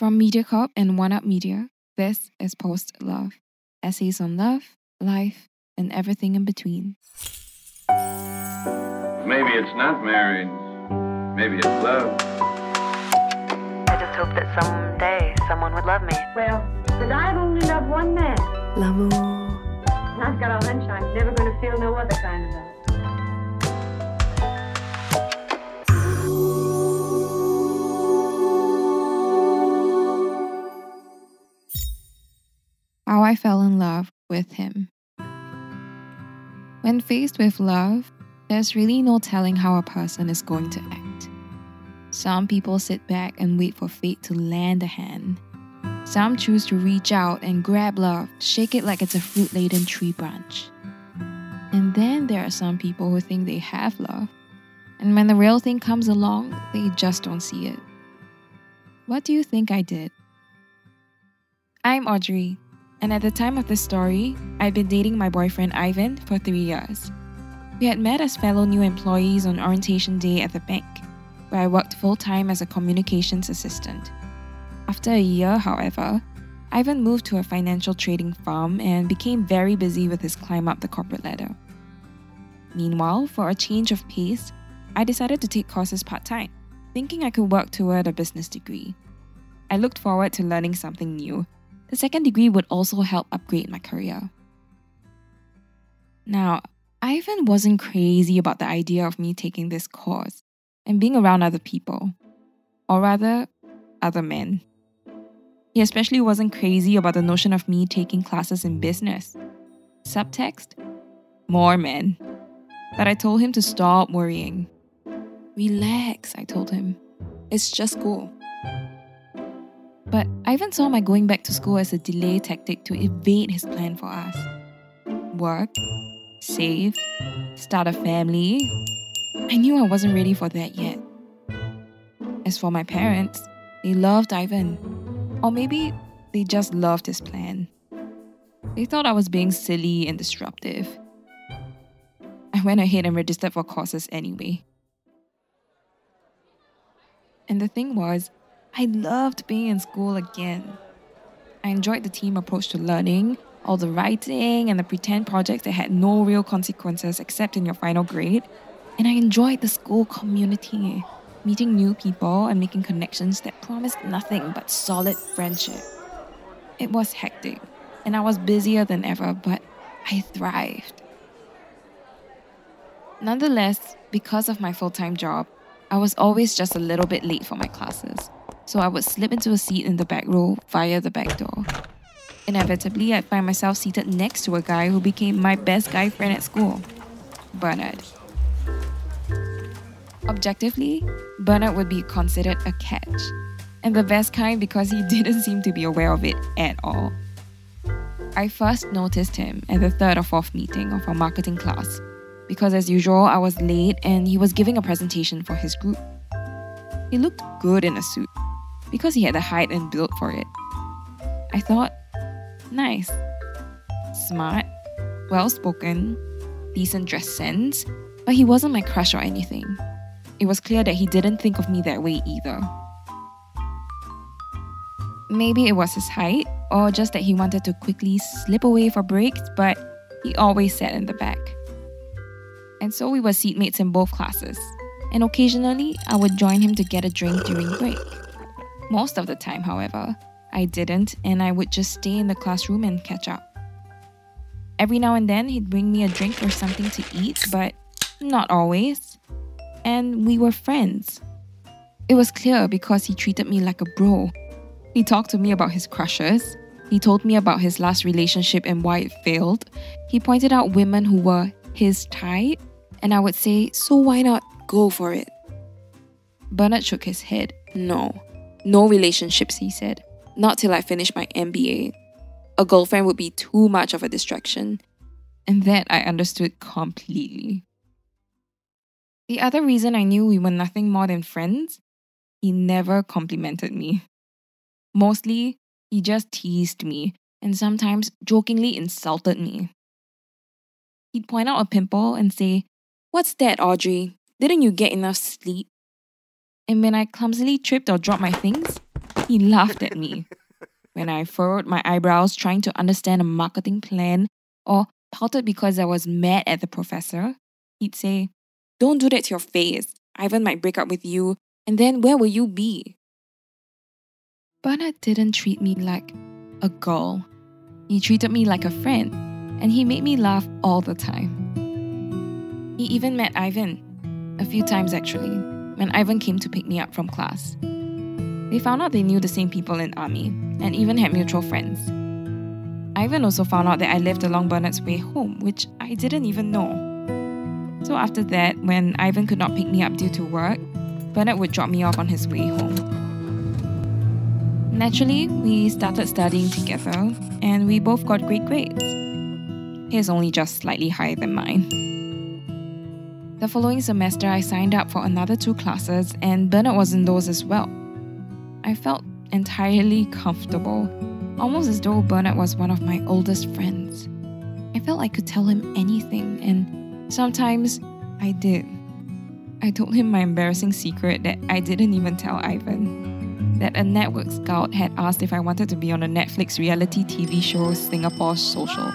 From MediaCorp and One Up Media, this is Post Love essays on love, life, and everything in between. Maybe it's not marriage. Maybe it's love. I just hope that someday someone would love me. Well, but I've only loved one man. L'amour. And I've got a hunch I'm never going to feel no other kind of love. I fell in love with him. When faced with love, there's really no telling how a person is going to act. Some people sit back and wait for fate to land a hand. Some choose to reach out and grab love, shake it like it's a fruit laden tree branch. And then there are some people who think they have love, and when the real thing comes along, they just don't see it. What do you think I did? I'm Audrey, and at the time of this story, I'd been dating my boyfriend Ivan for three years. We had met as fellow new employees on orientation day at the bank, where I worked full time as a communications assistant. After a year, however, Ivan moved to a financial trading firm and became very busy with his climb up the corporate ladder. Meanwhile, for a change of pace, I decided to take courses part time, thinking I could work toward a business degree. I looked forward to learning something new. The second degree would also help upgrade my career. Now, Ivan wasn't crazy about the idea of me taking this course and being around other people, or rather, other men. He especially wasn't crazy about the notion of me taking classes in business. Subtext more men. But I told him to stop worrying. Relax, I told him. It's just school. But Ivan saw my going back to school as a delay tactic to evade his plan for us. Work, save, start a family. I knew I wasn't ready for that yet. As for my parents, they loved Ivan. Or maybe they just loved his plan. They thought I was being silly and disruptive. I went ahead and registered for courses anyway. And the thing was, I loved being in school again. I enjoyed the team approach to learning, all the writing and the pretend projects that had no real consequences except in your final grade. And I enjoyed the school community, meeting new people and making connections that promised nothing but solid friendship. It was hectic, and I was busier than ever, but I thrived. Nonetheless, because of my full time job, I was always just a little bit late for my classes, so I would slip into a seat in the back row via the back door. Inevitably, I'd find myself seated next to a guy who became my best guy friend at school Bernard. Objectively, Bernard would be considered a catch, and the best kind because he didn't seem to be aware of it at all. I first noticed him at the third or fourth meeting of our marketing class because, as usual, I was late and he was giving a presentation for his group. He looked good in a suit because he had the height and build for it. I thought, nice. Smart, well spoken, decent dress sense, but he wasn't my crush or anything. It was clear that he didn't think of me that way either. Maybe it was his height, or just that he wanted to quickly slip away for breaks, but he always sat in the back. And so we were seatmates in both classes, and occasionally I would join him to get a drink during break. Most of the time, however, I didn't, and I would just stay in the classroom and catch up. Every now and then, he'd bring me a drink or something to eat, but not always. And we were friends. It was clear because he treated me like a bro. He talked to me about his crushes. He told me about his last relationship and why it failed. He pointed out women who were his type, and I would say, So why not go for it? Bernard shook his head. No. No relationships, he said. Not till I finish my MBA. A girlfriend would be too much of a distraction. And that I understood completely. The other reason I knew we were nothing more than friends, he never complimented me. Mostly, he just teased me and sometimes jokingly insulted me. He'd point out a pimple and say, What's that, Audrey? Didn't you get enough sleep? And when I clumsily tripped or dropped my things, He laughed at me. When I furrowed my eyebrows trying to understand a marketing plan or pouted because I was mad at the professor, he'd say, Don't do that to your face. Ivan might break up with you, and then where will you be? Bernard didn't treat me like a girl. He treated me like a friend, and he made me laugh all the time. He even met Ivan, a few times actually, when Ivan came to pick me up from class. They found out they knew the same people in army, and even had mutual friends. Ivan also found out that I lived along Bernard's way home, which I didn't even know. So after that, when Ivan could not pick me up due to work, Bernard would drop me off on his way home. Naturally, we started studying together, and we both got great grades. His only just slightly higher than mine. The following semester, I signed up for another two classes, and Bernard was in those as well. I felt entirely comfortable, almost as though Bernard was one of my oldest friends. I felt I could tell him anything, and sometimes I did. I told him my embarrassing secret that I didn't even tell Ivan. That a network scout had asked if I wanted to be on a Netflix reality TV show Singapore Social.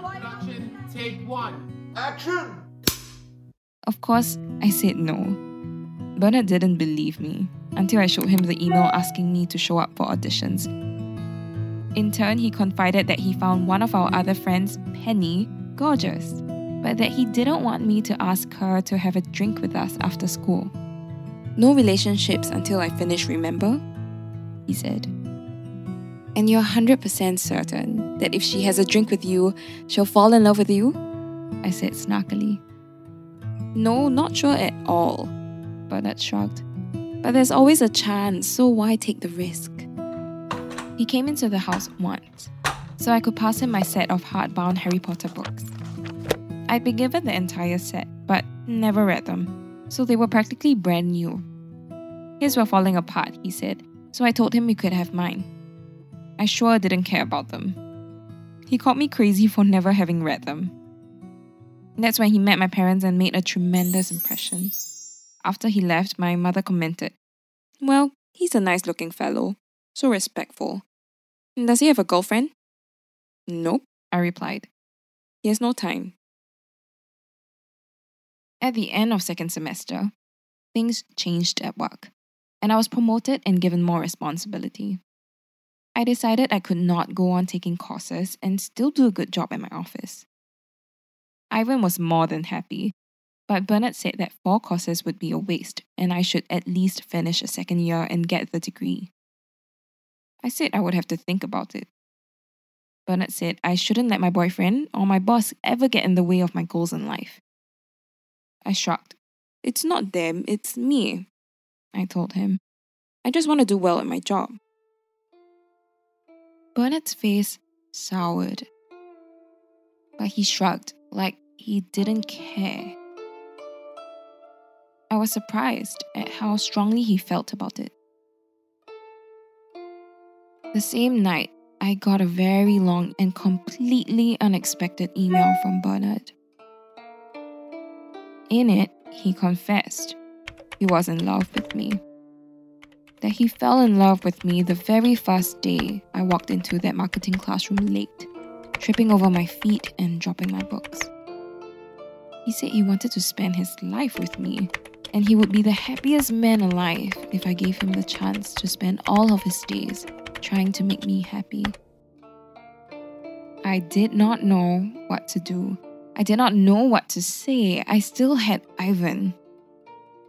Production, take one. Action! Of course, I said no. Bernard didn't believe me until I showed him the email asking me to show up for auditions. In turn, he confided that he found one of our other friends, Penny, gorgeous, but that he didn't want me to ask her to have a drink with us after school. No relationships until I finish, remember? He said. And you're 100% certain that if she has a drink with you, she'll fall in love with you? I said snarkily. No, not sure at all, Bernard shrugged. But there's always a chance, so why take the risk? He came into the house once, so I could pass him my set of hardbound Harry Potter books. I'd been given the entire set, but never read them, so they were practically brand new. His were falling apart, he said, so I told him he could have mine. I sure didn't care about them. He called me crazy for never having read them. That's when he met my parents and made a tremendous impression. After he left, my mother commented, Well, he's a nice looking fellow, so respectful. Does he have a girlfriend? Nope, I replied. He has no time. At the end of second semester, things changed at work, and I was promoted and given more responsibility. I decided I could not go on taking courses and still do a good job at my office. Ivan was more than happy, but Bernard said that four courses would be a waste and I should at least finish a second year and get the degree. I said I would have to think about it. Bernard said I shouldn't let my boyfriend or my boss ever get in the way of my goals in life. I shrugged. It's not them, it's me, I told him. I just want to do well at my job. Bernard's face soured, but he shrugged like he didn't care. I was surprised at how strongly he felt about it. The same night, I got a very long and completely unexpected email from Bernard. In it, he confessed he was in love with me. That he fell in love with me the very first day I walked into that marketing classroom late, tripping over my feet and dropping my books. He said he wanted to spend his life with me, and he would be the happiest man alive if I gave him the chance to spend all of his days trying to make me happy. I did not know what to do. I did not know what to say. I still had Ivan.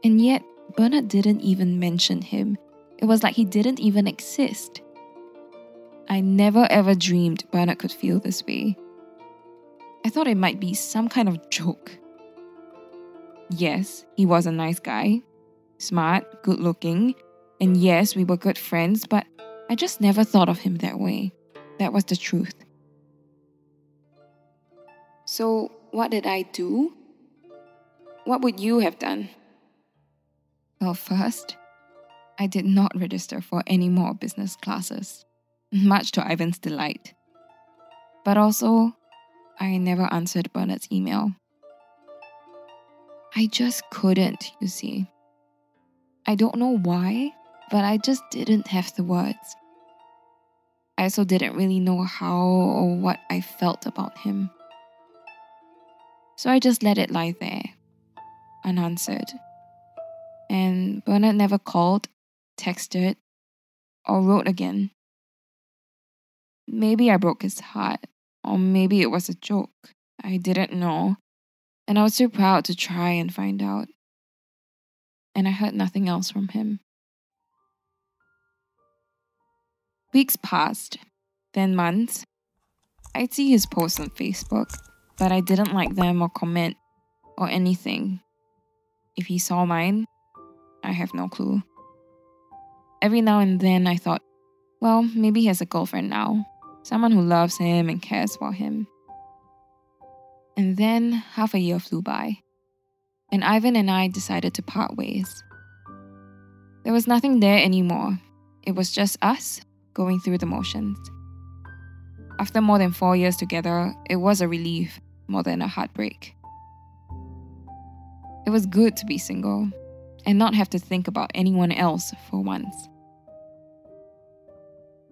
And yet, Bernard didn't even mention him. It was like he didn't even exist. I never ever dreamed Bernard could feel this way. I thought it might be some kind of joke. Yes, he was a nice guy, smart, good looking, and yes, we were good friends, but I just never thought of him that way. That was the truth. So, what did I do? What would you have done? Well, first, I did not register for any more business classes, much to Ivan's delight. But also, I never answered Bernard's email. I just couldn't, you see. I don't know why, but I just didn't have the words. I also didn't really know how or what I felt about him. So I just let it lie there, unanswered. And Bernard never called, texted, or wrote again. Maybe I broke his heart, or maybe it was a joke. I didn't know. And I was too proud to try and find out. And I heard nothing else from him. Weeks passed, then months. I'd see his posts on Facebook but I didn't like them or comment or anything. If he saw mine, I have no clue. Every now and then I thought, well, maybe he has a girlfriend now, someone who loves him and cares for him. And then half a year flew by, and Ivan and I decided to part ways. There was nothing there anymore, it was just us going through the motions. After more than four years together, it was a relief more than a heartbreak. It was good to be single and not have to think about anyone else for once.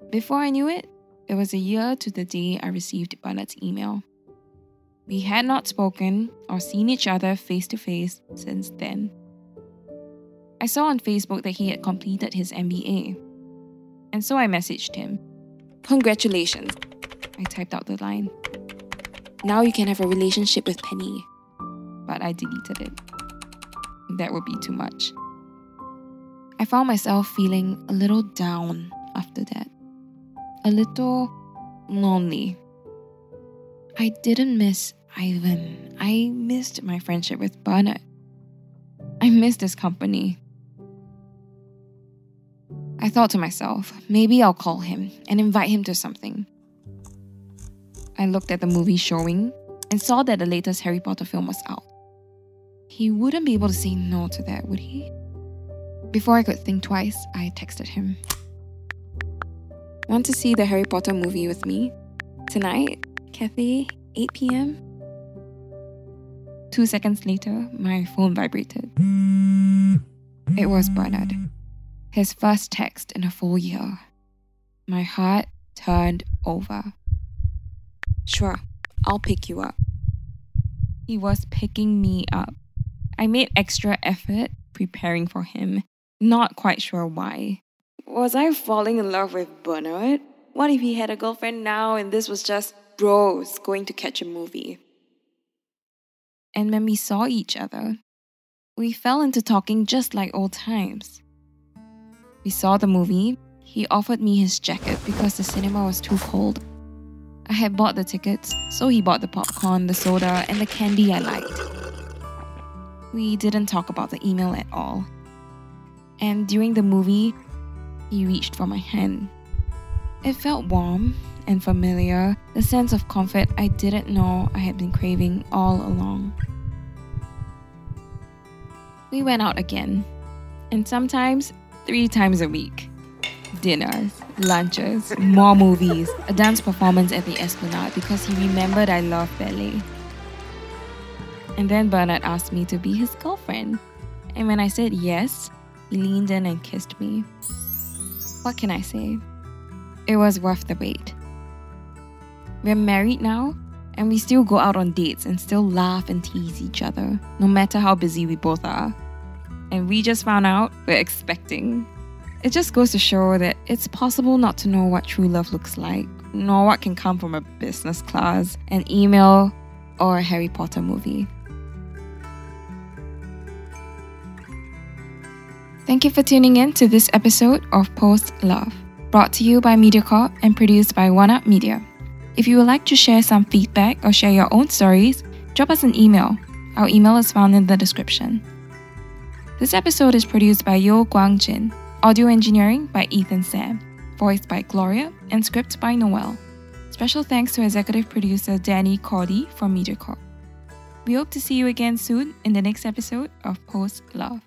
Before I knew it, it was a year to the day I received Bernard's email. We had not spoken or seen each other face to face since then. I saw on Facebook that he had completed his MBA, and so I messaged him. Congratulations, I typed out the line. Now you can have a relationship with Penny. But I deleted it. That would be too much. I found myself feeling a little down after that, a little lonely. I didn't miss Ivan. I missed my friendship with Bernard. I missed his company. I thought to myself, maybe I'll call him and invite him to something. I looked at the movie showing and saw that the latest Harry Potter film was out. He wouldn't be able to say no to that, would he? Before I could think twice, I texted him. Want to see the Harry Potter movie with me? Tonight? Cathay, 8 pm? Two seconds later, my phone vibrated. It was Bernard. His first text in a full year. My heart turned over. Sure, I'll pick you up. He was picking me up. I made extra effort preparing for him, not quite sure why. Was I falling in love with Bernard? What if he had a girlfriend now and this was just bros going to catch a movie? And when we saw each other, we fell into talking just like old times. We saw the movie. He offered me his jacket because the cinema was too cold. I had bought the tickets, so he bought the popcorn, the soda, and the candy I liked. We didn't talk about the email at all. And during the movie, he reached for my hand. It felt warm and familiar, the sense of comfort I didn't know I had been craving all along. We went out again, and sometimes three times a week dinners, lunches, more movies, a dance performance at the Esplanade because he remembered I loved ballet. And then Bernard asked me to be his girlfriend. And when I said yes, he leaned in and kissed me. What can I say? It was worth the wait. We're married now, and we still go out on dates and still laugh and tease each other, no matter how busy we both are. And we just found out we're expecting it just goes to show that it's possible not to know what true love looks like, nor what can come from a business class, an email, or a Harry Potter movie. Thank you for tuning in to this episode of Post Love, brought to you by MediaCorp and produced by One Up Media. If you would like to share some feedback or share your own stories, drop us an email. Our email is found in the description. This episode is produced by Yeo Guang Jin Audio engineering by Ethan Sam. Voiced by Gloria and script by Noelle. Special thanks to executive producer Danny Cordy from MediaCorp. We hope to see you again soon in the next episode of Post Love.